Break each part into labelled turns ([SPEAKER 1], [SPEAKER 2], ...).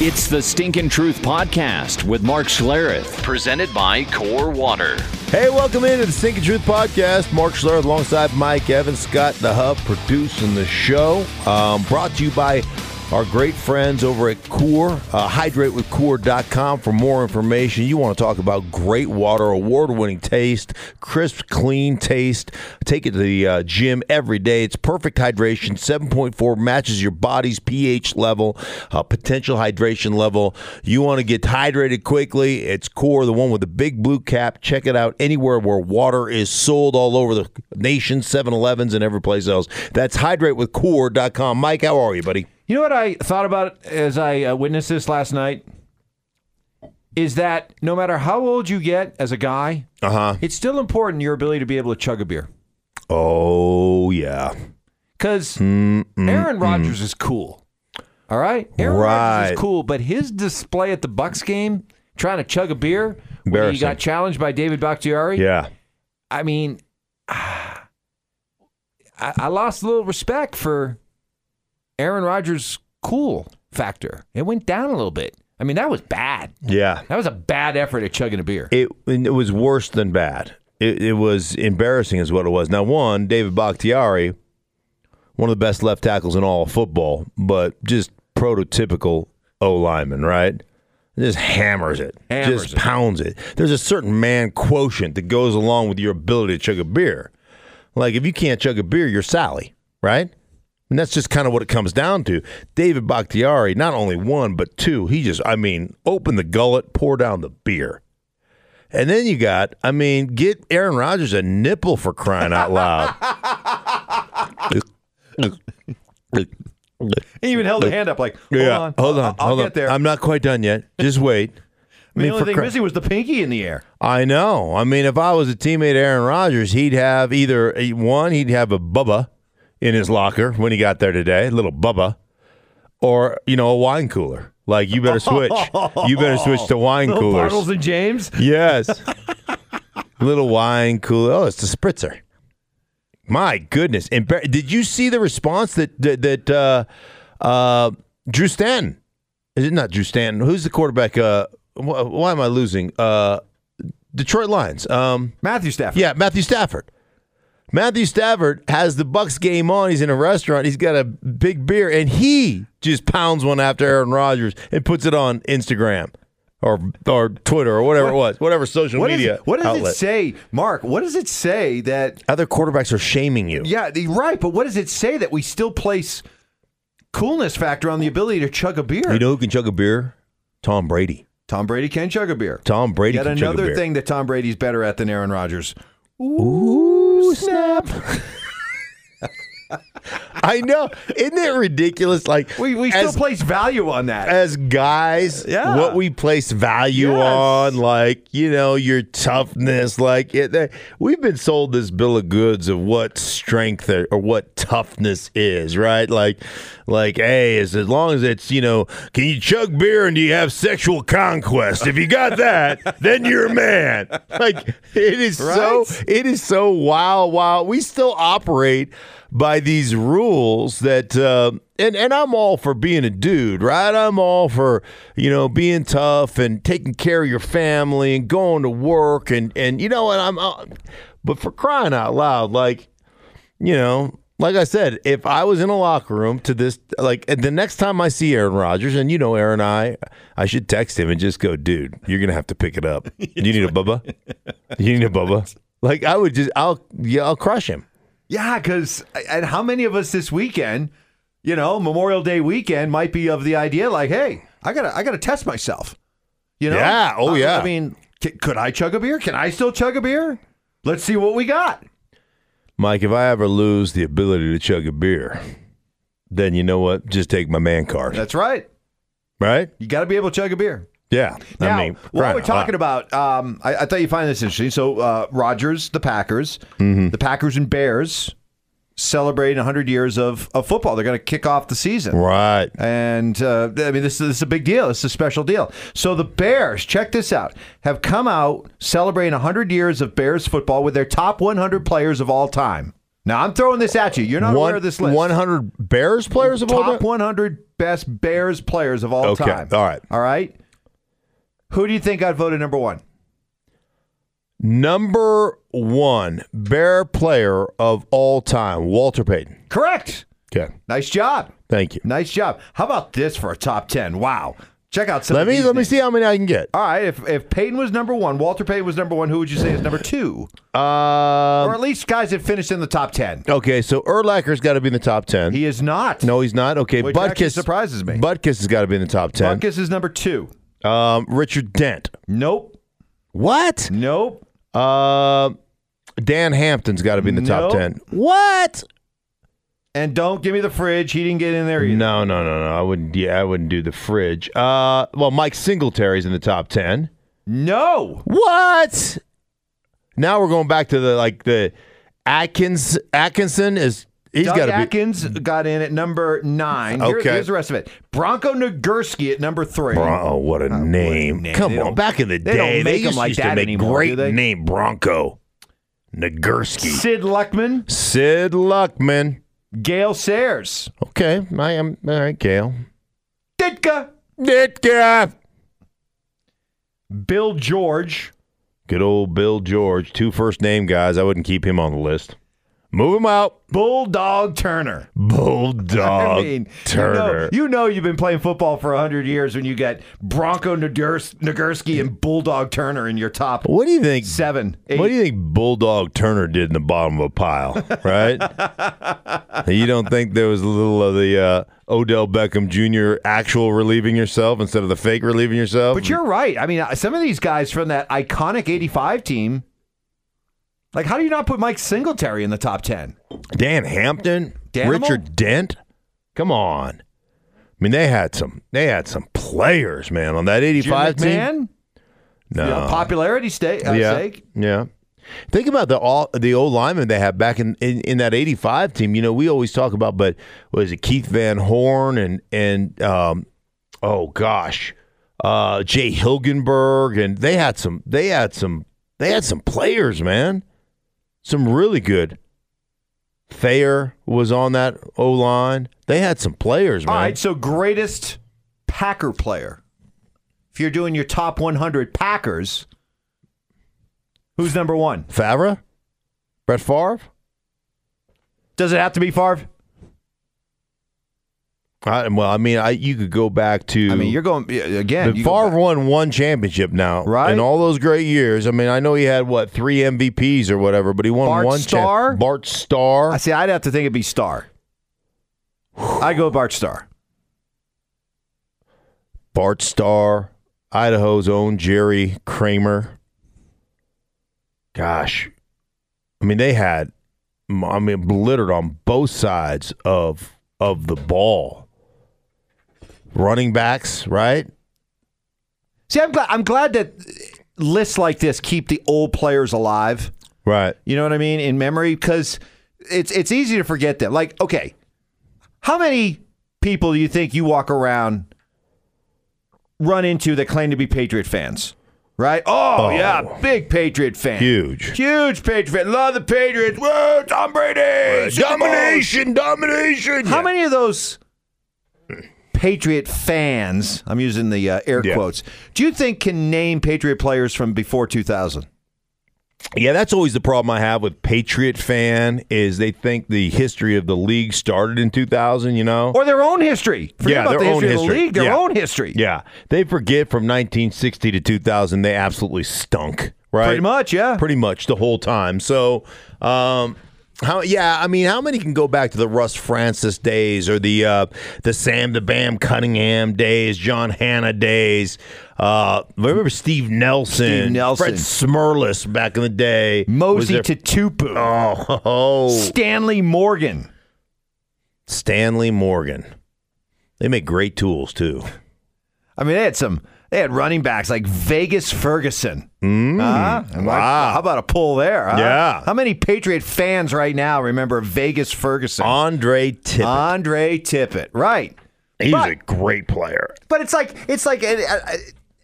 [SPEAKER 1] It's the Stinkin' Truth Podcast with Mark Schlereth, presented by Core Water.
[SPEAKER 2] Hey, welcome into the Stinkin' Truth Podcast. Mark Schlereth alongside Mike Evans, Scott the Hub producing the show. Um, brought to you by our great friends over at Core. Uh, hydratewithcore.com for more information. You want to talk about great water, award winning taste, crisp, clean taste. Take it to the uh, gym every day. It's perfect hydration. 7.4 matches your body's pH level, uh, potential hydration level. You want to get hydrated quickly. It's Core, the one with the big blue cap. Check it out anywhere where water is sold all over the nation, 7 Elevens, and every place else. That's hydratewithcore.com. Mike, how are you, buddy?
[SPEAKER 3] You know what I thought about as I uh, witnessed this last night? Is that no matter how old you get as a guy,
[SPEAKER 2] Uh huh.
[SPEAKER 3] it's still important your ability to be able to chug a beer.
[SPEAKER 2] Oh, yeah.
[SPEAKER 3] Because Aaron Rodgers is cool. All right? Aaron Rodgers is cool, but his display at the Bucks game, trying to chug a beer, when he got challenged by David Bakhtiari.
[SPEAKER 2] Yeah.
[SPEAKER 3] I mean, I, I lost a little respect for Aaron Rodgers' cool factor. It went down a little bit. I mean, that was bad.
[SPEAKER 2] Yeah.
[SPEAKER 3] That was a bad effort at chugging a beer.
[SPEAKER 2] It it was worse than bad. It, it was embarrassing, is what it was. Now, one, David Bakhtiari, one of the best left tackles in all of football, but just prototypical O lineman, right? Just hammers it,
[SPEAKER 3] Hammers
[SPEAKER 2] just
[SPEAKER 3] it.
[SPEAKER 2] pounds it. There's a certain man quotient that goes along with your ability to chug a beer. Like if you can't chug a beer, you're Sally, right? And that's just kind of what it comes down to. David Bakhtiari, not only one, but two, he just, I mean, open the gullet, pour down the beer. And then you got, I mean, get Aaron Rodgers a nipple for crying out loud.
[SPEAKER 3] He even held a hand up like, hold
[SPEAKER 2] yeah,
[SPEAKER 3] on.
[SPEAKER 2] hold on,
[SPEAKER 3] I'll, I'll
[SPEAKER 2] hold
[SPEAKER 3] get
[SPEAKER 2] on.
[SPEAKER 3] there.
[SPEAKER 2] I'm not quite done yet. Just wait.
[SPEAKER 3] I mean, the
[SPEAKER 2] for
[SPEAKER 3] only thing
[SPEAKER 2] cry-
[SPEAKER 3] missing was the pinky in the air.
[SPEAKER 2] I know. I mean, if I was a teammate of Aaron Rodgers, he'd have either one, he'd have a bubba in his locker when he got there today, a little bubba, or you know, a wine cooler. Like you better switch. you better switch to wine
[SPEAKER 3] Little
[SPEAKER 2] coolers.
[SPEAKER 3] Bartles and James.
[SPEAKER 2] Yes. little wine cooler. Oh, it's the spritzer. My goodness! Embar- Did you see the response that that, that uh, uh, Drew Stanton? Is it not Drew Stanton? Who's the quarterback? Uh, wh- why am I losing? Uh, Detroit Lions. Um,
[SPEAKER 3] Matthew Stafford.
[SPEAKER 2] yeah, Matthew Stafford. Matthew Stafford has the Bucks game on. He's in a restaurant. He's got a big beer, and he just pounds one after Aaron Rodgers and puts it on Instagram or or Twitter or whatever it was, whatever social
[SPEAKER 3] What, is
[SPEAKER 2] media
[SPEAKER 3] it, what does
[SPEAKER 2] outlet.
[SPEAKER 3] it say, Mark? What does it say that?
[SPEAKER 2] Other quarterbacks are shaming you.
[SPEAKER 3] Yeah, right. But what does it say that we still place coolness factor on the ability to chug a beer?
[SPEAKER 2] You know who can chug a beer? Tom Brady.
[SPEAKER 3] Tom Brady can chug a beer.
[SPEAKER 2] Tom Brady
[SPEAKER 3] Yet
[SPEAKER 2] can chug a
[SPEAKER 3] another thing that Tom Brady's better at than Aaron Rodgers.
[SPEAKER 2] Ooh, snap. I know. Isn't it ridiculous? Like
[SPEAKER 3] We, we still
[SPEAKER 2] as-
[SPEAKER 3] place value on that.
[SPEAKER 2] as guys,
[SPEAKER 3] Yeah.
[SPEAKER 2] what we place value
[SPEAKER 3] Yes.
[SPEAKER 2] on, like you know, your toughness. Like it, that- we've been sold this bill of goods of what strength or, or what toughness is, right? Like, like, hey, as, as long as it's you know, can you chug beer and do you have sexual conquest? If you got that, then you're a man. Like it is so, it is so wild. Wild. We still operate by these rules that uh, and and I'm all for being a dude, right? I'm all for you know being tough and taking care of your family and going to work and and you know and I'm uh, but for crying out loud, like you know. Like I said, if I was in a locker room to this, like the next time I see Aaron Rodgers, and you know Aaron, I I should text him and just go, dude, you're gonna have to pick it up. You need a bubba. You need a bubba. Like I would just, I'll yeah, I'll crush him.
[SPEAKER 3] yeah, because and how many of us this weekend, you know, Memorial Day weekend, might be of the idea like, hey, I gotta I gotta test myself. You know?
[SPEAKER 2] Yeah, oh,
[SPEAKER 3] I-
[SPEAKER 2] yeah.
[SPEAKER 3] I mean, c- could I chug a beer? Can I still chug a beer? Let's see what we got.
[SPEAKER 2] Mike, if I ever lose the ability to chug a beer, then you know what? Just take my man card,
[SPEAKER 3] That's right.
[SPEAKER 2] right?
[SPEAKER 3] You got to be able to chug a beer.
[SPEAKER 2] Yeah.
[SPEAKER 3] Now,
[SPEAKER 2] I mean,
[SPEAKER 3] while
[SPEAKER 2] crying
[SPEAKER 3] we're talking
[SPEAKER 2] loud.
[SPEAKER 3] about, um, I, I thought you find this interesting. So, uh, Rodgers, the Packers,
[SPEAKER 2] Mm-hmm.
[SPEAKER 3] the Packers and Bears celebrating 100 years of, of football. They're going to kick off the season.
[SPEAKER 2] right.
[SPEAKER 3] And uh, I mean, this, is- this is a big deal. This is a special deal. So the Bears, check this out, have come out celebrating 100 years of Bears football with their top 100 players of all time Now I'm throwing this at you. You're not aware of this list.
[SPEAKER 2] 100 Bears players of all time?
[SPEAKER 3] Top 100 best Bears players of all
[SPEAKER 2] Okay,
[SPEAKER 3] time.
[SPEAKER 2] all right.
[SPEAKER 3] All right. Who do you think got voted number one?
[SPEAKER 2] Number one Bear player of all time, Walter Payton.
[SPEAKER 3] Correct.
[SPEAKER 2] Okay,
[SPEAKER 3] Nice job.
[SPEAKER 2] thank you.
[SPEAKER 3] Nice job. How about this for a top 10? Wow. Check out some
[SPEAKER 2] Let
[SPEAKER 3] of
[SPEAKER 2] me let me
[SPEAKER 3] names.
[SPEAKER 2] see how many I can get.
[SPEAKER 3] All right. If, if Payton was number one, Walter Payton was number one, who would you say is number two? or
[SPEAKER 2] Um,
[SPEAKER 3] at least guys that finished in the top 10.
[SPEAKER 2] okay, so Urlacher's got to be in the top 10.
[SPEAKER 3] He is not.
[SPEAKER 2] no, he's not. Okay,
[SPEAKER 3] Which
[SPEAKER 2] Butkus
[SPEAKER 3] surprises me.
[SPEAKER 2] Butkus has got to be in the top 10.
[SPEAKER 3] Butkus is number two.
[SPEAKER 2] Um, Richard Dent.
[SPEAKER 3] Nope.
[SPEAKER 2] What?
[SPEAKER 3] Nope.
[SPEAKER 2] Uh, Dan Hampton's got to be in the top
[SPEAKER 3] Nope.
[SPEAKER 2] 10. What?
[SPEAKER 3] And don't give me the fridge. He didn't get in there either.
[SPEAKER 2] No, no, no, no. I wouldn't. Yeah, I wouldn't do the fridge. Uh, well, Mike Singletary's in the top 10.
[SPEAKER 3] No.
[SPEAKER 2] What? Now we're going back to the like the Atkins. Atkinson is he's
[SPEAKER 3] Doug
[SPEAKER 2] got to be.
[SPEAKER 3] Atkins got in at number nine. Here-
[SPEAKER 2] Okay.
[SPEAKER 3] here's the rest of it. Bronco Nagurski at number three.
[SPEAKER 2] Oh, oh, what a name!
[SPEAKER 3] name.
[SPEAKER 2] Come
[SPEAKER 3] They
[SPEAKER 2] on, back in the
[SPEAKER 3] they
[SPEAKER 2] day,
[SPEAKER 3] don't
[SPEAKER 2] used,
[SPEAKER 3] like
[SPEAKER 2] used
[SPEAKER 3] that
[SPEAKER 2] to make
[SPEAKER 3] anymore,
[SPEAKER 2] great
[SPEAKER 3] they?
[SPEAKER 2] name Bronco Nagurski,
[SPEAKER 3] Sid Luckman,
[SPEAKER 2] Sid Luckman.
[SPEAKER 3] Gale Sayers,
[SPEAKER 2] Okay, I am all right, Gale.
[SPEAKER 3] Ditka,
[SPEAKER 2] Ditka.
[SPEAKER 3] Bill George,
[SPEAKER 2] Good old Bill George, two first name guys. I wouldn't keep him on the list. Move him out.
[SPEAKER 3] Bulldog Turner.
[SPEAKER 2] Bulldog
[SPEAKER 3] I mean,
[SPEAKER 2] Turner.
[SPEAKER 3] You know, you know you've been playing football for 100 years when you get Bronco Nagurs- Nagurski and Bulldog Turner in your top
[SPEAKER 2] what do you think?
[SPEAKER 3] seven, eight.
[SPEAKER 2] What do you think Bulldog Turner did in the bottom of a pile? Right? you don't think there was a little of the uh, Odell Beckham Jr. actual relieving yourself instead of the fake relieving yourself?
[SPEAKER 3] But you're right. I mean, some of these guys from that iconic 85 team, like, how do you not put Mike Singletary in the top 10?
[SPEAKER 2] Dan Hampton,
[SPEAKER 3] Danimal?
[SPEAKER 2] Richard Dent. Come on. I mean, they had some. They had some players, man, on that
[SPEAKER 3] Jim
[SPEAKER 2] '85 team.
[SPEAKER 3] McMahon?
[SPEAKER 2] No,
[SPEAKER 3] You know, popularity sta- uh,
[SPEAKER 2] yeah,
[SPEAKER 3] sake.
[SPEAKER 2] yeah. Think about the all the old linemen they had back in, in, in that '85 team. You know, we always talk about, but was it Keith Van Horne and and um, oh gosh, uh, Jay Hilgenberg, and they had some. They had some. They had some players, man. Some really good. Thayer was on that O line. They had some players, man.
[SPEAKER 3] All right, so greatest Packer player. If you're doing your top 100 Packers, who's number one?
[SPEAKER 2] Favre, Brett Favre.
[SPEAKER 3] Does it have to be Favre?
[SPEAKER 2] I, well, I mean, I, you could go back to.
[SPEAKER 3] I mean, you're going again.
[SPEAKER 2] The Favre won one championship now,
[SPEAKER 3] Right.
[SPEAKER 2] In all those great years, I mean, I know he had what three MVPs or whatever, but he won
[SPEAKER 3] Bart
[SPEAKER 2] one.
[SPEAKER 3] Starr?
[SPEAKER 2] Bart Starr.
[SPEAKER 3] I see. I'd have to think it'd be Starr. I go Bart Starr.
[SPEAKER 2] Bart Starr, Idaho's own Jerry Kramer. Gosh, I mean, they had, I mean, littered on both sides of of the ball. Running backs, right?
[SPEAKER 3] See, I'm glad. I'm glad that lists like this keep the old players alive.
[SPEAKER 2] Right.
[SPEAKER 3] You know what I mean in memory because it's it's easy to forget them. Like, okay, how many people do you think you walk around run into that claim to be Patriot fans? Right? Oh, oh. yeah, big Patriot fan.
[SPEAKER 2] Huge.
[SPEAKER 3] Huge Patriot fan. Love the Patriots. Whoa, Tom Brady. Bowl.
[SPEAKER 2] Domination, domination.
[SPEAKER 3] How many of those Patriot fans, I'm using the uh, air
[SPEAKER 2] Yeah.
[SPEAKER 3] quotes, do you think can name Patriot players from before 2000?
[SPEAKER 2] Yeah, that's always the problem I have with Patriot fan is they think the history of the league started in 2000, you know?
[SPEAKER 3] Or their own history. Forget
[SPEAKER 2] Yeah,
[SPEAKER 3] about
[SPEAKER 2] their
[SPEAKER 3] the
[SPEAKER 2] own
[SPEAKER 3] history of the league, their
[SPEAKER 2] Yeah.
[SPEAKER 3] own history.
[SPEAKER 2] yeah. They forget from 1960 to 2000 they absolutely stunk, right?
[SPEAKER 3] Pretty much, yeah.
[SPEAKER 2] Pretty much the whole time. So, um how yeah, I mean, how many can go back to the Russ Francis days or the uh, the Sam the Bam Cunningham days, John Hannah days? Uh, remember Steve Nelson,
[SPEAKER 3] Steve Nelson.
[SPEAKER 2] Fred Smerlas back in the day,
[SPEAKER 3] Mosi
[SPEAKER 2] there-
[SPEAKER 3] Tatupu.
[SPEAKER 2] Oh, oh,
[SPEAKER 3] Stanley Morgan.
[SPEAKER 2] Stanley Morgan. They make great tools too.
[SPEAKER 3] I mean, they had some. They had running backs like Vegas Ferguson. Mm, uh-huh.
[SPEAKER 2] wow.
[SPEAKER 3] How about a pull there? huh?
[SPEAKER 2] Yeah.
[SPEAKER 3] How many Patriot fans right now remember Vegas Ferguson?
[SPEAKER 2] Andre Tippett.
[SPEAKER 3] Andre Tippett. Right.
[SPEAKER 2] He's
[SPEAKER 3] but-
[SPEAKER 2] a great player.
[SPEAKER 3] But it's like it's like, and, uh, uh,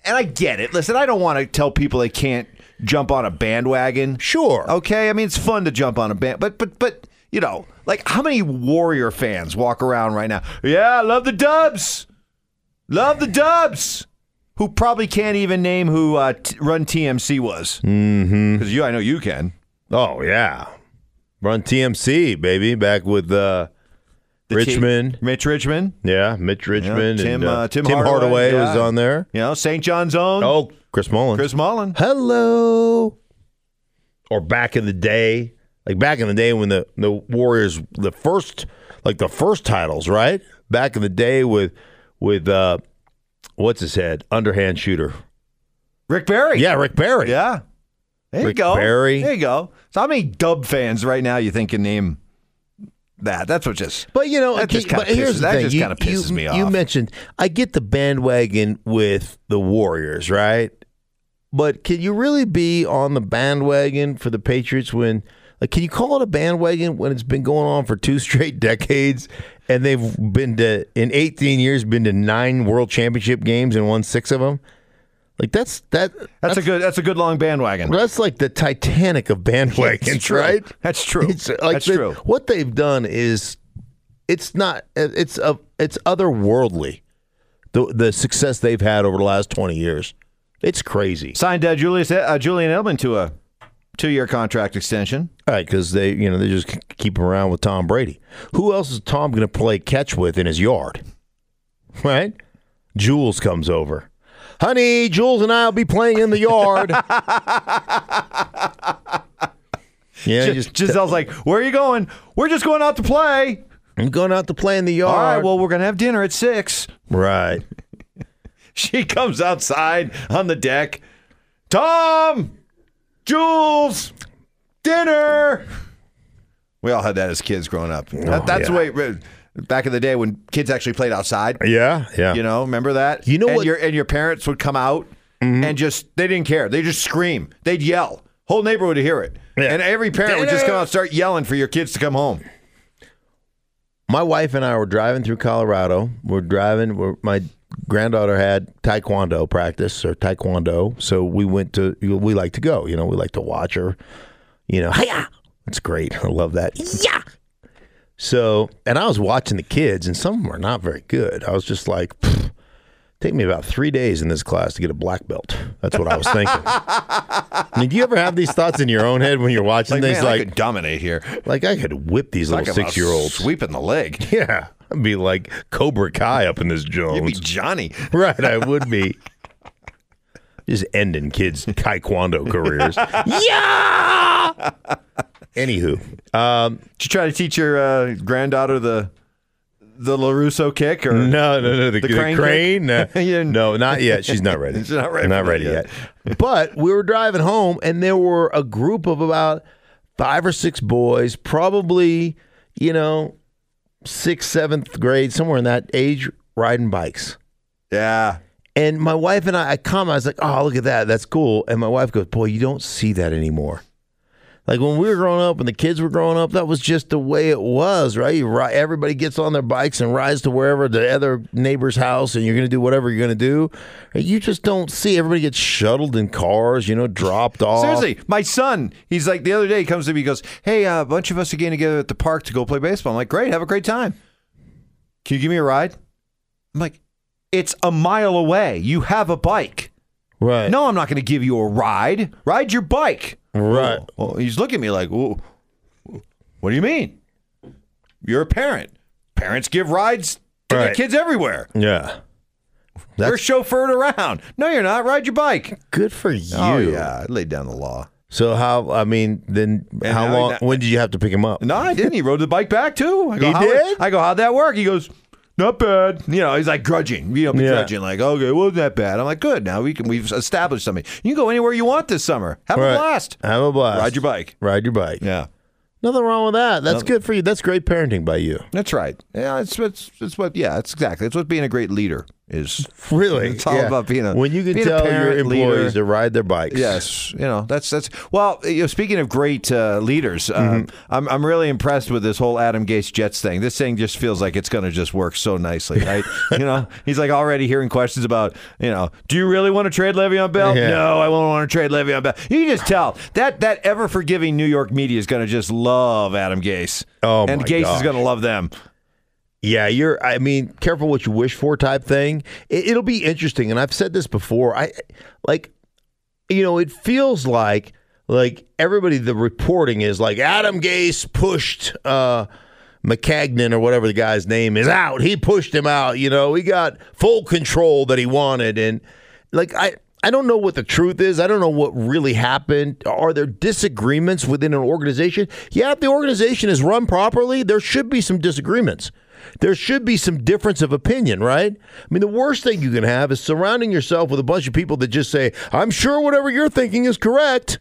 [SPEAKER 3] and I get it. Listen, I don't want to tell people they can't jump on a bandwagon.
[SPEAKER 2] Sure.
[SPEAKER 3] Okay, I mean it's fun to jump on a band, but but but you know, like how many Warrior fans walk around right now? Yeah, I love the Dubs. Love the Dubs. Who probably can't even name who uh, t- Run TMC was. Mm-hmm. Because you, I know you can.
[SPEAKER 2] Oh yeah, run TMC baby back with uh,
[SPEAKER 3] The
[SPEAKER 2] Richmond.
[SPEAKER 3] team- Mitch Richmond.
[SPEAKER 2] yeah, Mitch Richmond
[SPEAKER 3] Tim,
[SPEAKER 2] and uh,
[SPEAKER 3] uh, Tim
[SPEAKER 2] Hardaway,
[SPEAKER 3] Hardaway,
[SPEAKER 2] was on there.
[SPEAKER 3] You know, St. John's own.
[SPEAKER 2] Oh, Chris Mullins.
[SPEAKER 3] Chris Mullin.
[SPEAKER 2] Hello. Or back in the day, like back in the day when the the Warriors the first like the first titles, right? Back in the day with with uh what's his head? Underhand shooter.
[SPEAKER 3] Rick Barry.
[SPEAKER 2] Yeah, Rick Barry.
[SPEAKER 3] Yeah. There you go.
[SPEAKER 2] Barry.
[SPEAKER 3] There you go. So how many Dub fans right now you think can name that? That's what just.
[SPEAKER 2] But you know,
[SPEAKER 3] That just
[SPEAKER 2] but here's
[SPEAKER 3] pisses-
[SPEAKER 2] the
[SPEAKER 3] that just kinda pisses
[SPEAKER 2] you,
[SPEAKER 3] me off.
[SPEAKER 2] You mentioned I get the bandwagon with the Warriors, right? But can you really be on the bandwagon for the Patriots when like can you call it a bandwagon when it's been going on for two straight decades and they've been to in 18 years been to 9 world championship games and won 6 of them? Like that's that
[SPEAKER 3] That's, a good. That's a good long bandwagon.
[SPEAKER 2] that's like the Titanic of bandwagons, right?
[SPEAKER 3] That's true.
[SPEAKER 2] It's like
[SPEAKER 3] That's
[SPEAKER 2] the-
[SPEAKER 3] true.
[SPEAKER 2] What they've done is, it's not. It's a. It's otherworldly. The the success they've had over the last twenty years, it's crazy.
[SPEAKER 3] Signed uh, Julius uh, Julian Edelman to a two-year contract extension.
[SPEAKER 2] Right? Because they, you know, they just keep him around with Tom Brady. Who else is Tom going to play catch with in his yard? Right? Jules comes over. Honey, Jules and I will be playing in the yard. yeah,
[SPEAKER 3] Gi-
[SPEAKER 2] just
[SPEAKER 3] Gisele's like, "Where are you going? We're just going out to play."
[SPEAKER 2] I'm going out to play in the yard.
[SPEAKER 3] All right. Well, we're gonna have dinner at six.
[SPEAKER 2] right.
[SPEAKER 3] She comes outside on the deck. Tom, Jules, dinner. We all had that as kids growing up. That- that's
[SPEAKER 2] Oh,
[SPEAKER 3] the way. Back in the day when kids actually played outside.
[SPEAKER 2] Yeah, yeah.
[SPEAKER 3] You know, remember that?
[SPEAKER 2] You know
[SPEAKER 3] and
[SPEAKER 2] what- Mm-hmm.
[SPEAKER 3] Your, and your parents would come out and just, they didn't care. They just scream. They'd yell. Whole neighborhood would hear it.
[SPEAKER 2] Yeah.
[SPEAKER 3] And every parent would just come out and start yelling for your kids to come home.
[SPEAKER 2] my wife and I were driving through Colorado. We're driving. We're, my granddaughter had taekwondo practice or taekwondo, so we went to. We like to go. You know, we like to watch her. You know, hiya. That's great. I love that. Yeah. So, and I was watching the kids, and some of them are not very good. I was just like, take me about three days in this class to get a black belt. That's what I was thinking. I mean, do you ever have these thoughts in your own head when you're watching
[SPEAKER 3] Like,
[SPEAKER 2] things?
[SPEAKER 3] man, I
[SPEAKER 2] Like,
[SPEAKER 3] could dominate here.
[SPEAKER 2] like I could whip these
[SPEAKER 3] Talk
[SPEAKER 2] little six year olds.
[SPEAKER 3] Sweeping the leg.
[SPEAKER 2] Yeah, I'd be like Cobra Kai up in this Jones.
[SPEAKER 3] You'd be Johnny.
[SPEAKER 2] right, I would be. Just ending kids' taekwondo careers. yeah. Anywho, um,
[SPEAKER 3] Did you try to teach your uh, granddaughter the the LaRusso kick or
[SPEAKER 2] no, no, no. The, the
[SPEAKER 3] crane
[SPEAKER 2] crane, no, no, not yet. She's not ready.
[SPEAKER 3] She's not ready
[SPEAKER 2] Not ready
[SPEAKER 3] yet.
[SPEAKER 2] yet. But we were driving home, and there were a group of about five or six boys, probably, you know, sixth, seventh grade, somewhere in that age, riding bikes.
[SPEAKER 3] Yeah.
[SPEAKER 2] And my wife and I, I come, I was like, oh, look at that. That's cool. And my wife goes, boy, you don't see that anymore. Like when we were growing up and the kids were growing up, that was just the way it was, right? Ri everybody gets on their bikes and rides to wherever the other neighbor's house, and you're going to do whatever you're going to do. You just don't see everybody gets shuttled in cars, you know, dropped off.
[SPEAKER 3] Seriously, my son, he's like the other day he comes to me, he goes, Hey, uh, a bunch of us are getting together at the park to go play baseball. I'm like, Great, have a great time. Can you give me a ride? I'm like, It's a mile away. You have a bike.
[SPEAKER 2] Right?
[SPEAKER 3] No, I'm not going to give you a ride. Ride your bike.
[SPEAKER 2] Right.
[SPEAKER 3] Well, well, he's looking at me like, "Whoa, What do you mean? You're a parent. Parents give rides to their kids everywhere.
[SPEAKER 2] Yeah.
[SPEAKER 3] We're
[SPEAKER 2] That's
[SPEAKER 3] chauffeured around. No, you're not. Ride your bike.
[SPEAKER 2] good for you.
[SPEAKER 3] Oh, yeah. I laid down the law.
[SPEAKER 2] So how? I mean, then
[SPEAKER 3] And
[SPEAKER 2] how long? when did you have to pick him up?
[SPEAKER 3] No, I didn't. He rode the bike back too. I go,
[SPEAKER 2] He
[SPEAKER 3] "How-
[SPEAKER 2] did?
[SPEAKER 3] I go, how'd that work? He goes, not bad. You know, he's like grudging, you know, begrudging, like, okay, wasn't that bad. I'm like, good. Now we can, we've established something. You can go anywhere you want this summer. Have
[SPEAKER 2] Right.
[SPEAKER 3] a blast.
[SPEAKER 2] Have a blast.
[SPEAKER 3] Ride your bike.
[SPEAKER 2] Ride your bike.
[SPEAKER 3] Yeah,
[SPEAKER 2] Nothing wrong with that. That's good for you. That's great parenting by you.
[SPEAKER 3] that's right. Yeah, it's it's it's what. Yeah, it's exactly. It's what being a great leader is
[SPEAKER 2] Really,
[SPEAKER 3] It's all
[SPEAKER 2] Yeah.
[SPEAKER 3] about being a
[SPEAKER 2] when you can tell your employees
[SPEAKER 3] leader.
[SPEAKER 2] to ride their bikes.
[SPEAKER 3] Yes, you know that's that's well. You know, speaking of great uh, leaders, um,
[SPEAKER 2] Mm-hmm.
[SPEAKER 3] I'm I'm really impressed with this whole Adam Gase Jets thing. This thing just feels like it's going to just work so nicely, right? you know, he's like already hearing questions about, you know, do you really want to trade Le'Veon Bell?
[SPEAKER 2] Yeah.
[SPEAKER 3] No, I won't want to trade Le'Veon Bell. You can just tell that that ever forgiving New York media is going to just love Adam Gase.
[SPEAKER 2] Oh,
[SPEAKER 3] and Gase is going to love them.
[SPEAKER 2] Yeah, you're. I mean, careful what you wish for, type thing. It, it'll be interesting, and I've said this before. I like, you know, it feels like like everybody. The reporting is like Adam Gase pushed uh, Maccagnan or whatever the guy's name is out. He pushed him out. You know, he got full control that he wanted, and like I. I don't know what the truth is. I don't know what really happened. Are there disagreements within an organization? Yeah, if the organization is run properly, there should be some disagreements. There should be some difference of opinion, right? I mean, the worst thing you can have is surrounding yourself with a bunch of people that just say, "I'm sure whatever you're thinking is correct."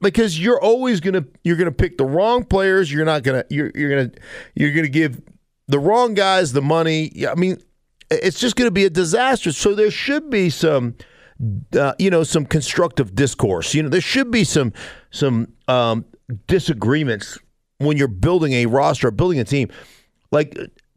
[SPEAKER 2] Because you're always gonna you're gonna pick the wrong players. You're not gonna you're you're gonna you're gonna give the wrong guys the money. I mean, it's just gonna be a disaster. So there should be some uh, you know some constructive discourse. You know, there should be some some um, disagreements when you're building a roster, building a team. Like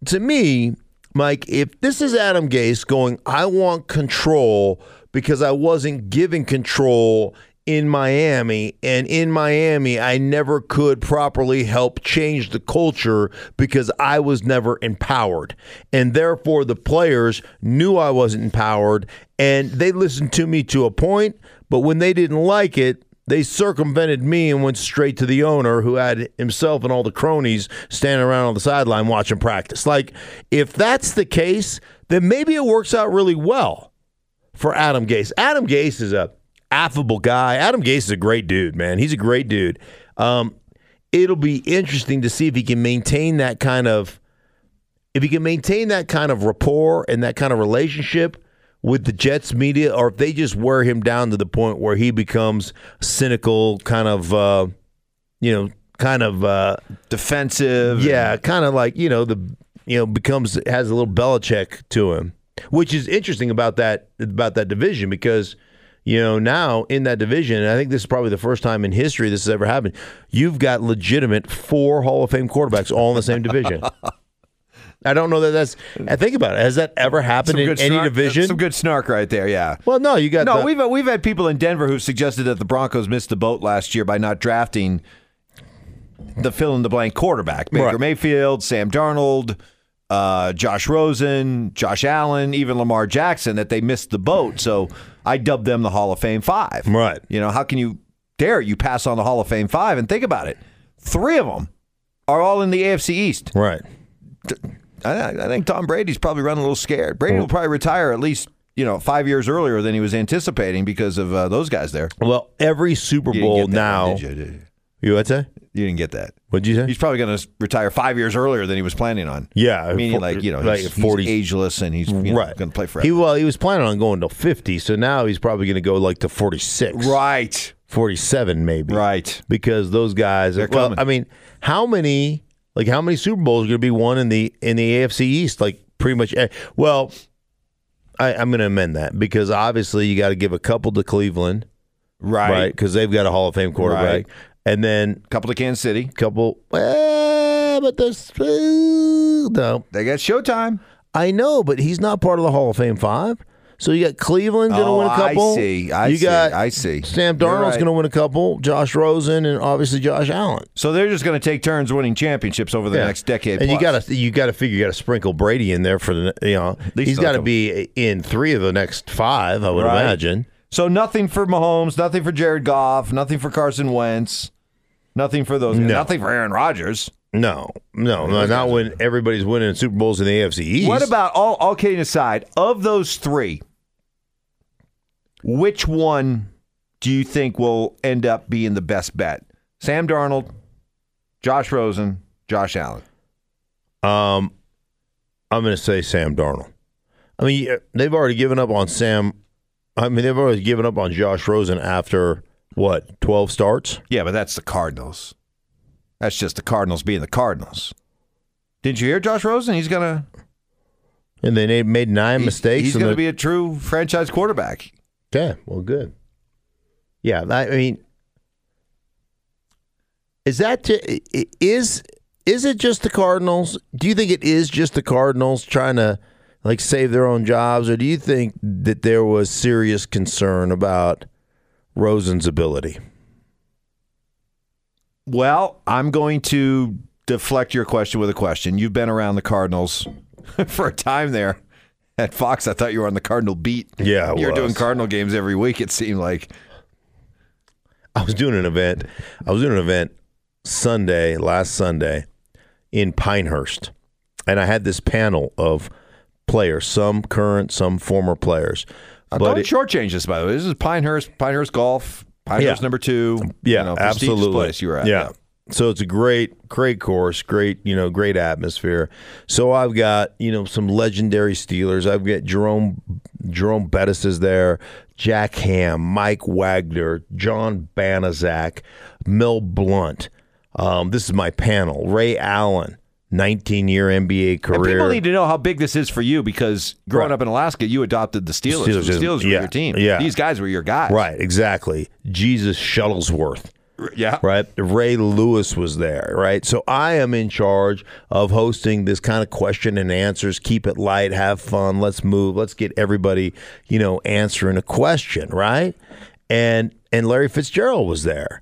[SPEAKER 2] to me, Mike, if this is Adam Gase going, I want control because I wasn't given control in Miami, and in Miami, I never could properly help change the culture because I was never empowered. And therefore, the players knew I wasn't empowered, and they listened to me to a point, but when they didn't like it, they circumvented me and went straight to the owner who had himself and all the cronies standing around on the sideline watching practice. Like, if that's the case, then maybe it works out really well for Adam Gase. Adam Gase is a affable guy. Adam Gase is a great dude, man. He's a great dude. Um, it'll be interesting to see if he can maintain that kind of if he can maintain that kind of rapport and that kind of relationship with the Jets media, or if they just wear him down to the point where he becomes cynical, kind of, uh, you know, kind of, uh,
[SPEAKER 3] Defensive.
[SPEAKER 2] yeah, kind of like you know the you know becomes has a little Belichick to him, which is interesting about that about that division because you know now in that division, and I think this is probably the first time in history this has ever happened. You've got legitimate four Hall of Fame quarterbacks all in the same division. I don't know that that's. I think about it. Has that ever happened
[SPEAKER 3] Some
[SPEAKER 2] in any
[SPEAKER 3] snark,
[SPEAKER 2] division?
[SPEAKER 3] Some good snark right there. Yeah.
[SPEAKER 2] well, no, you got
[SPEAKER 3] No,
[SPEAKER 2] the-
[SPEAKER 3] we've we've had people in Denver who suggested that the Broncos missed the boat last year by not drafting the fill in the blank quarterback. Baker
[SPEAKER 2] Right.
[SPEAKER 3] Mayfield, Sam Darnold, uh, Josh Rosen, Josh Allen, even Lamar Jackson that they missed the boat. So I dubbed them the Hall of Fame Five.
[SPEAKER 2] Right.
[SPEAKER 3] You know, how can you dare you pass on the Hall of Fame Five? And think about it. Three of them are all in the AFC East.
[SPEAKER 2] right.
[SPEAKER 3] I, I think Tom Brady's probably running a little scared. Brady will probably retire at least you know five years earlier than he was anticipating because of uh, those guys there.
[SPEAKER 2] Well, every Super
[SPEAKER 3] You didn't
[SPEAKER 2] Bowl
[SPEAKER 3] get that
[SPEAKER 2] now.
[SPEAKER 3] one, did you? Did you?
[SPEAKER 2] You?
[SPEAKER 3] You didn't get that.
[SPEAKER 2] What'd you say?
[SPEAKER 3] He's probably going to retire five years earlier than he was planning on.
[SPEAKER 2] Yeah,
[SPEAKER 3] meaning
[SPEAKER 2] for-
[SPEAKER 3] like you know,
[SPEAKER 2] like
[SPEAKER 3] he's,
[SPEAKER 2] 40
[SPEAKER 3] he's ageless and he's you know,
[SPEAKER 2] right.
[SPEAKER 3] going to play forever.
[SPEAKER 2] He well, he was planning on going to 50, so now he's probably going to go like to 46.
[SPEAKER 3] right,
[SPEAKER 2] 47 maybe.
[SPEAKER 3] right.
[SPEAKER 2] Because those guys
[SPEAKER 3] They're
[SPEAKER 2] well,
[SPEAKER 3] coming.
[SPEAKER 2] I mean, how many like how many Super Bowls are going to be won in the in the AFC East like pretty much eh, well I, I'm going to amend that because obviously you got to give a couple to Cleveland,
[SPEAKER 3] Right.
[SPEAKER 2] right? Because they've got a Hall of Fame quarterback,
[SPEAKER 3] Right.
[SPEAKER 2] and then
[SPEAKER 3] Couple to Kansas City.
[SPEAKER 2] a couple. Eh, but there's uh, no.
[SPEAKER 3] They got Showtime.
[SPEAKER 2] I know, but he's not part of the Hall of Fame five. So you got Cleveland going to
[SPEAKER 3] Oh,
[SPEAKER 2] win a
[SPEAKER 3] oh,
[SPEAKER 2] couple.
[SPEAKER 3] I see. I
[SPEAKER 2] you
[SPEAKER 3] see.
[SPEAKER 2] got
[SPEAKER 3] I see.
[SPEAKER 2] Sam Darnold's
[SPEAKER 3] right.
[SPEAKER 2] going to win a couple. Josh Rosen and obviously Josh Allen.
[SPEAKER 3] So they're just going to take turns winning championships over the
[SPEAKER 2] Yeah.
[SPEAKER 3] next decade.
[SPEAKER 2] And you
[SPEAKER 3] plus.
[SPEAKER 2] got to you got to figure you got to sprinkle Brady in there for the you know he's got to be in three of the next five. I would
[SPEAKER 3] Right.
[SPEAKER 2] imagine.
[SPEAKER 3] So nothing for Mahomes, nothing for Jared Goff, nothing for Carson Wentz, nothing for those, nothing for Aaron Rodgers.
[SPEAKER 2] No, no, no not when everybody's winning Super Bowls in the AFC East.
[SPEAKER 3] What about all all kidding aside, of those three, which one do you think will end up being the best bet? Sam Darnold, Josh Rosen, Josh Allen.
[SPEAKER 2] Um, I'm going to say Sam Darnold. I mean, they've already given up on Sam. I mean, they've already given up on Josh Rosen after what 12 starts.
[SPEAKER 3] Yeah, but that's the Cardinals. That's just the Cardinals being the Cardinals. Didn't you hear Josh Rosen? He's gonna
[SPEAKER 2] And they made- nine
[SPEAKER 3] He-
[SPEAKER 2] mistakes.
[SPEAKER 3] He's going to be a true franchise quarterback.
[SPEAKER 2] Okay, well, good. Yeah, I I mean, is that to, is is it just the Cardinals? Do you think it is just the Cardinals trying to like save their own jobs, or do you think that there was serious concern about Rosen's ability?
[SPEAKER 3] Well, I'm going to deflect your question with a question. You've been around the Cardinals for a time there. At Fox, I thought you were on the Cardinal beat.
[SPEAKER 2] Yeah, I
[SPEAKER 3] you were doing. Cardinal games every week. It seemed like.
[SPEAKER 2] I was doing an event. I was doing an event Sunday, last Sunday, in Pinehurst, and I had this panel of players, some current, some former players.
[SPEAKER 3] Uh,
[SPEAKER 2] But
[SPEAKER 3] don't
[SPEAKER 2] it-
[SPEAKER 3] shortchange this, by the way. This is Pinehurst, Pinehurst Golf, Pinehurst
[SPEAKER 2] Yeah.
[SPEAKER 3] number two.
[SPEAKER 2] Yeah,
[SPEAKER 3] you know,
[SPEAKER 2] absolutely.
[SPEAKER 3] place you were at.
[SPEAKER 2] Yeah. So it's a great, great course, great, you know, great atmosphere. So I've got, you know, some legendary Steelers. I've got Jerome Jerome Bettis is there, Jack Ham, Mike Wagner, John Banaszak, Mel Blount. Um, this is my panel. Ray Allen, 19 year NBA
[SPEAKER 3] And
[SPEAKER 2] career.
[SPEAKER 3] people need to know how big this is for you because growing
[SPEAKER 2] Right.
[SPEAKER 3] up in Alaska, you adopted the Steelers.
[SPEAKER 2] Steelers
[SPEAKER 3] the Steelers were
[SPEAKER 2] yeah,
[SPEAKER 3] your team.
[SPEAKER 2] yeah.
[SPEAKER 3] These guys were your guys.
[SPEAKER 2] right, exactly. Jesus Shuttlesworth.
[SPEAKER 3] Yeah.
[SPEAKER 2] right? Ray Lewis was there, right? So I am in charge of hosting this kind of question and answers. Keep it light, have fun. Let's move. Let's get everybody, you know, answering a question, right? And and Larry Fitzgerald was there.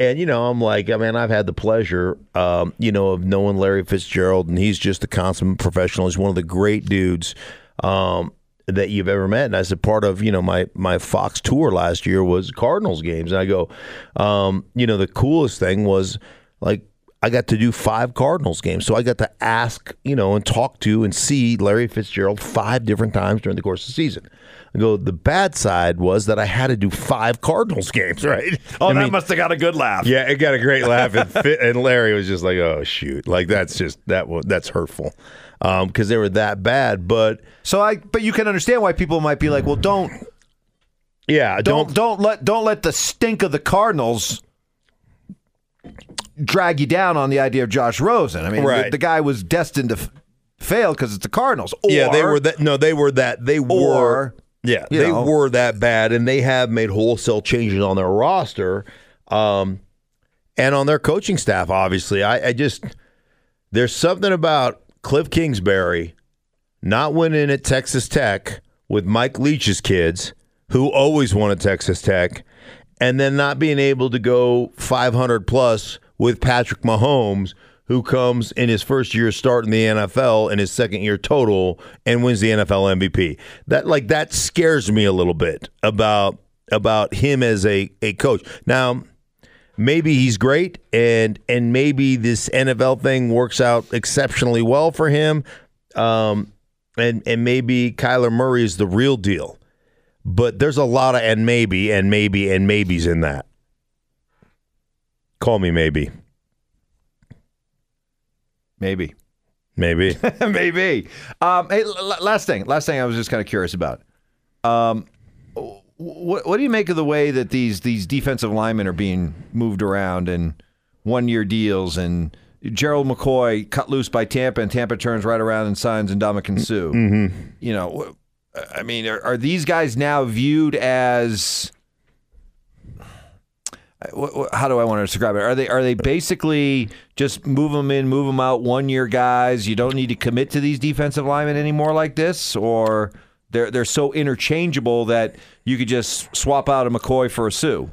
[SPEAKER 2] And you know, I'm like, I mean, I've had the pleasure, um, you know, of knowing Larry Fitzgerald, and he's just a consummate professional. He's one of the great dudes um, that you've ever met. And I said, part of you know my my Fox tour last year was Cardinals games, and I go, um, you know, the coolest thing was like I got to do five Cardinals games, so I got to ask, you know, and talk to and see Larry Fitzgerald five different times during the course of the season. I go, the bad side was that I had to do five Cardinals games, right?
[SPEAKER 3] Oh,
[SPEAKER 2] I
[SPEAKER 3] that
[SPEAKER 2] mean,
[SPEAKER 3] must have got a good laugh.
[SPEAKER 2] yeah, it got a great laugh, and, Fit, and Larry was just like, "Oh shoot!" Like that's just that was that's hurtful because they were that bad. But
[SPEAKER 3] So I, but you can understand why people might be like, well, don't,
[SPEAKER 2] yeah,
[SPEAKER 3] don't,
[SPEAKER 2] don't.
[SPEAKER 3] don't let, don't let the stink of the Cardinals drag you down on the idea of Josh Rosen. I mean, the,
[SPEAKER 2] Right.
[SPEAKER 3] the guy was destined to f- fail because it's the Cardinals. Or,
[SPEAKER 2] yeah, they were that. No, they were that. They were.
[SPEAKER 3] Or,
[SPEAKER 2] Yeah, they
[SPEAKER 3] know.
[SPEAKER 2] were that bad, and they have made wholesale changes on their roster, um, and on their coaching staff. Obviously, I, I just there's something about Cliff Kingsbury not winning at Texas Tech with Mike Leach's kids, who always won at Texas Tech, and then not being able to go 500 plus with Patrick Mahomes, who comes in his first year starting the NFL and his second year total and wins the NFL MVP. That like that scares me a little bit about about him as a a coach. Now, maybe he's great and and maybe this NFL thing works out exceptionally well for him. Um and and maybe Kyler Murray is the real deal. But there's a lot of and maybe and maybe and maybes in that. Call me maybe.
[SPEAKER 3] maybe.
[SPEAKER 2] Maybe.
[SPEAKER 3] Maybe. Um, hey, l- last thing. Last thing I was just kind of curious about. Um, what, what do you make of the way that these these defensive linemen are being moved around and one year deals and Gerald McCoy cut loose by Tampa and Tampa turns right around and signs Ndamukong Suh? Mm-hmm. You know, I mean, are, are these guys now viewed as how do I want to describe it? Are they are they basically just move them in, move them out, one year guys? You don't need to commit to these defensive linemen anymore like this, or they're they're so interchangeable that you could just swap out a McCoy for a Suh.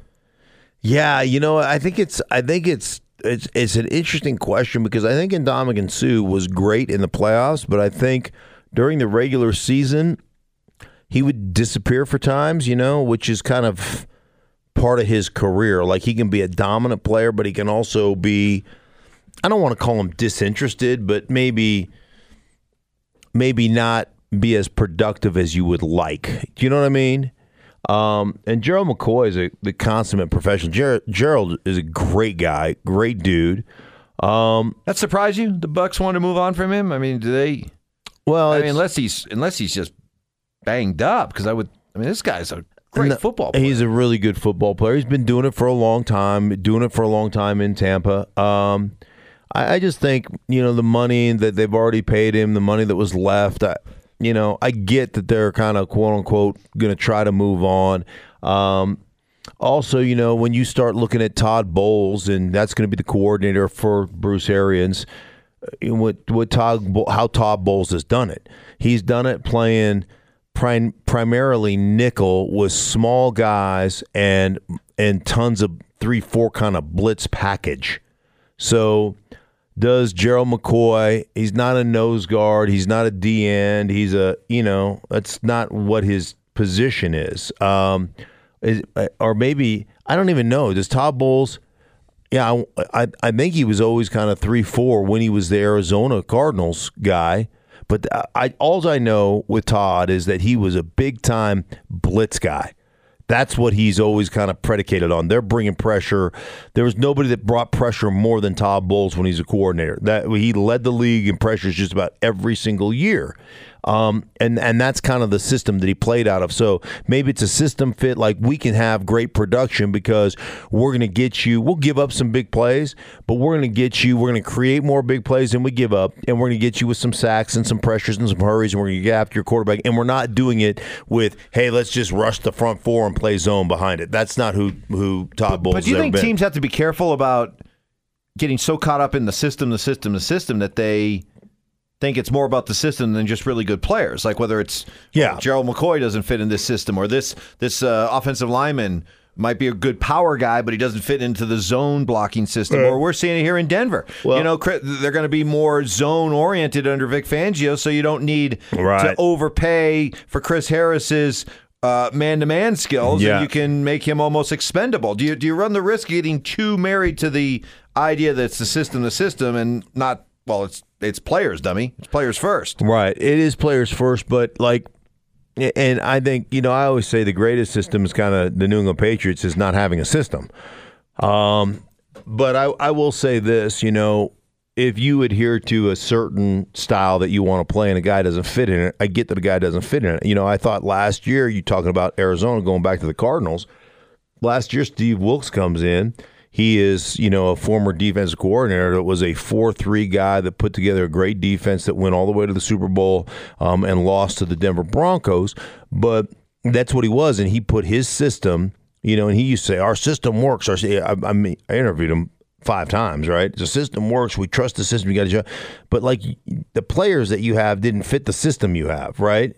[SPEAKER 2] Yeah, you know, I think it's I think it's it's it's an interesting question because I think Ndamukong Suh was great in the playoffs, but I think during the regular season he would disappear for times, you know, which is kind of part of his career. Like he can be a dominant player, but he can also be I don't want to call him disinterested, but maybe maybe not be as productive as you would like. Do you know what I mean? Um, and Gerald McCoy is a the consummate professional. Ger- Gerald is a great guy, great dude. Um,
[SPEAKER 3] That surprise you? The Bucks want to move on from him? I mean, do they?
[SPEAKER 2] well,
[SPEAKER 3] I mean, unless he's unless he's just banged up, because I would. I mean, this guy's a great
[SPEAKER 2] No,
[SPEAKER 3] football player.
[SPEAKER 2] He's a really good football player. He's been doing it for a long time, doing it for a long time in Tampa. Um, I, I just think you know the money that they've already paid him, the money that was left. I, you know, I get that they're kind of quote unquote going to try to move on. Um, also, you know, when you start looking at Todd Bowles, and that's going to be the coordinator for Bruce Arians, uh, what what Todd how Todd Bowles has done it. He's done it playing prim- primarily nickel with small guys and and tons of three four kind of blitz package. So does Gerald McCoy. He's not a nose guard. He's not a D end. He's a you know that's not what his position is. Um, is or maybe I don't even know. Does Todd Bowles? Yeah, I, I, I think he was always kind of three four when he was the Arizona Cardinals guy. But I, all I know with Todd is that he was a big time blitz guy. That's what he's always kind of predicated on. They're bringing pressure. There was nobody that brought pressure more than Todd Bowles when he's a coordinator. That he led the league in pressures just about every single year. Um, and and that's kind of the system that he played out of. So maybe it's a system fit. Like we can have great production because we're going to get you. We'll give up some big plays, but we're going to get you. We're going to create more big plays than we give up, and we're going to get you with some sacks and some pressures and some hurries, and we're going to get after your quarterback. And we're not doing it with hey, let's just rush the front four and play zone behind it. That's not who who Todd Bowles.
[SPEAKER 3] But do you think
[SPEAKER 2] been.
[SPEAKER 3] teams have to be careful about getting so caught up in the system, the system, the system that they think it's more about the system than just really good players. Like whether it's
[SPEAKER 2] yeah.
[SPEAKER 3] Gerald McCoy doesn't fit in this system, or this this uh, offensive lineman might be a good power guy, but he doesn't fit into the zone blocking system. Uh, or we're seeing it here in Denver. Well, you know, they're going to be more zone oriented under Vic Fangio, so you don't need
[SPEAKER 2] right.
[SPEAKER 3] to overpay for Chris Harris's man to man skills,
[SPEAKER 2] yeah.
[SPEAKER 3] and you can make him almost expendable. Do you do you run the risk of getting too married to the idea that it's the system, the system, and not well, it's it's players, dummy. It's players first.
[SPEAKER 2] Right. It is players first, but like and I think, you know, I always say the greatest system is kind of the New England Patriots is not having a system. Um, but I, I will say this, you know, if you adhere to a certain style that you want to play and a guy doesn't fit in it, I get that a guy doesn't fit in it. You know, I thought last year, you talking about Arizona going back to the Cardinals, last year Steve Wilks comes in he is, you know, a former defensive coordinator that was a 4 3 guy that put together a great defense that went all the way to the Super Bowl um, and lost to the Denver Broncos. But that's what he was. And he put his system, you know, and he used to say, Our system works. Our, I, I mean, I interviewed him five times, right? The system works. We trust the system. You got to, but like the players that you have didn't fit the system you have, right?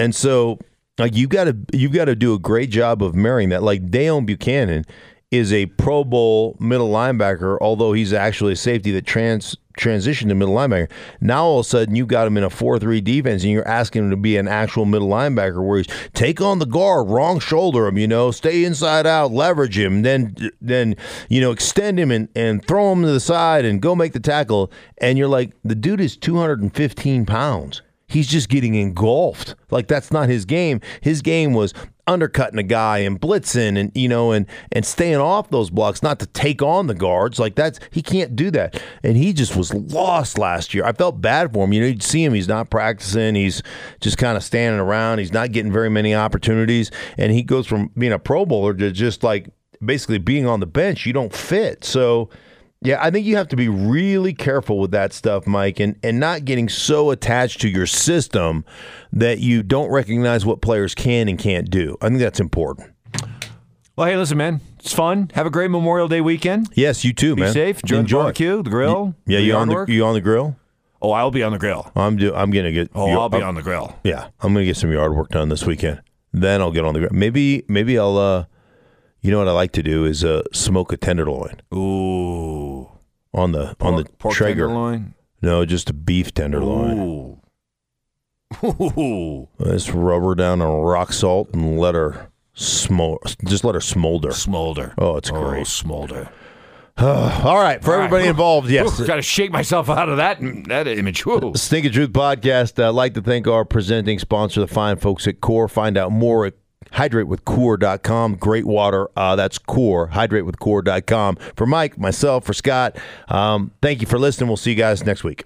[SPEAKER 2] And so, like you got to you've got to do a great job of marrying that. Like Deone Bucannon is a Pro Bowl middle linebacker, although he's actually a safety that trans transitioned to middle linebacker. Now all of a sudden you've got him in a four three defense and you're asking him to be an actual middle linebacker where he's take on the guard, wrong shoulder him, you know, stay inside out, leverage him, then then you know, extend him and, and throw him to the side and go make the tackle. And you're like, the dude is two hundred and fifteen pounds he's just getting engulfed. Like that's not his game. His game was undercutting a guy and blitzing and you know and and staying off those blocks, not to take on the guards. Like that's he can't do that. And he just was lost last year. I felt bad for him. You know, you'd see him. He's not practicing. He's just kind of standing around. He's not getting very many opportunities. And he goes from being a Pro Bowler to just like basically being on the bench. You don't fit. So yeah, I think you have to be really careful with that stuff, Mike, and, and not getting so attached to your system that you don't recognize what players can and can't do. I think that's important.
[SPEAKER 4] Well, hey, listen, man, it's fun. Have a great Memorial Day weekend.
[SPEAKER 2] Yes, you too, man.
[SPEAKER 4] Be
[SPEAKER 2] man.
[SPEAKER 4] safe. Enjoy,
[SPEAKER 2] Enjoy.
[SPEAKER 4] the barbecue, the grill.
[SPEAKER 2] Yeah,
[SPEAKER 4] the
[SPEAKER 2] you on the you on the grill?
[SPEAKER 4] Oh, I'll be on the grill.
[SPEAKER 2] I'm do I'm gonna get.
[SPEAKER 4] Oh, I'll be
[SPEAKER 2] I'm-
[SPEAKER 4] on the grill.
[SPEAKER 2] Yeah, I'm gonna get some yard work done this weekend. Then I'll get on the grill. Maybe maybe I'll. uh You know what I like to do is uh smoke a tenderloin
[SPEAKER 4] Ooh,
[SPEAKER 2] on the on the
[SPEAKER 4] pork
[SPEAKER 2] Traeger.
[SPEAKER 4] tenderloin.
[SPEAKER 2] No, just a beef tenderloin.
[SPEAKER 4] Ooh. Ooh.
[SPEAKER 2] Just rub her down on rock salt and let her smolder. Just let her smolder.
[SPEAKER 4] Smolder.
[SPEAKER 2] Oh, it's
[SPEAKER 4] Oh,
[SPEAKER 2] great.
[SPEAKER 4] smolder.
[SPEAKER 2] All right, for
[SPEAKER 4] All right.
[SPEAKER 2] everybody
[SPEAKER 4] Whew.
[SPEAKER 2] involved, yes.
[SPEAKER 4] Got to shake myself out of that that image. Whoa.
[SPEAKER 2] Stinking Truth Podcast. I'd like to thank our presenting sponsor, the fine folks at Core. Find out more at hydratewithcore.com. Great water. Uh, that's Core. hydrate with Hydratewithcore.com. For Mike, myself, for Scott, um, thank you for listening. We'll see you guys next week.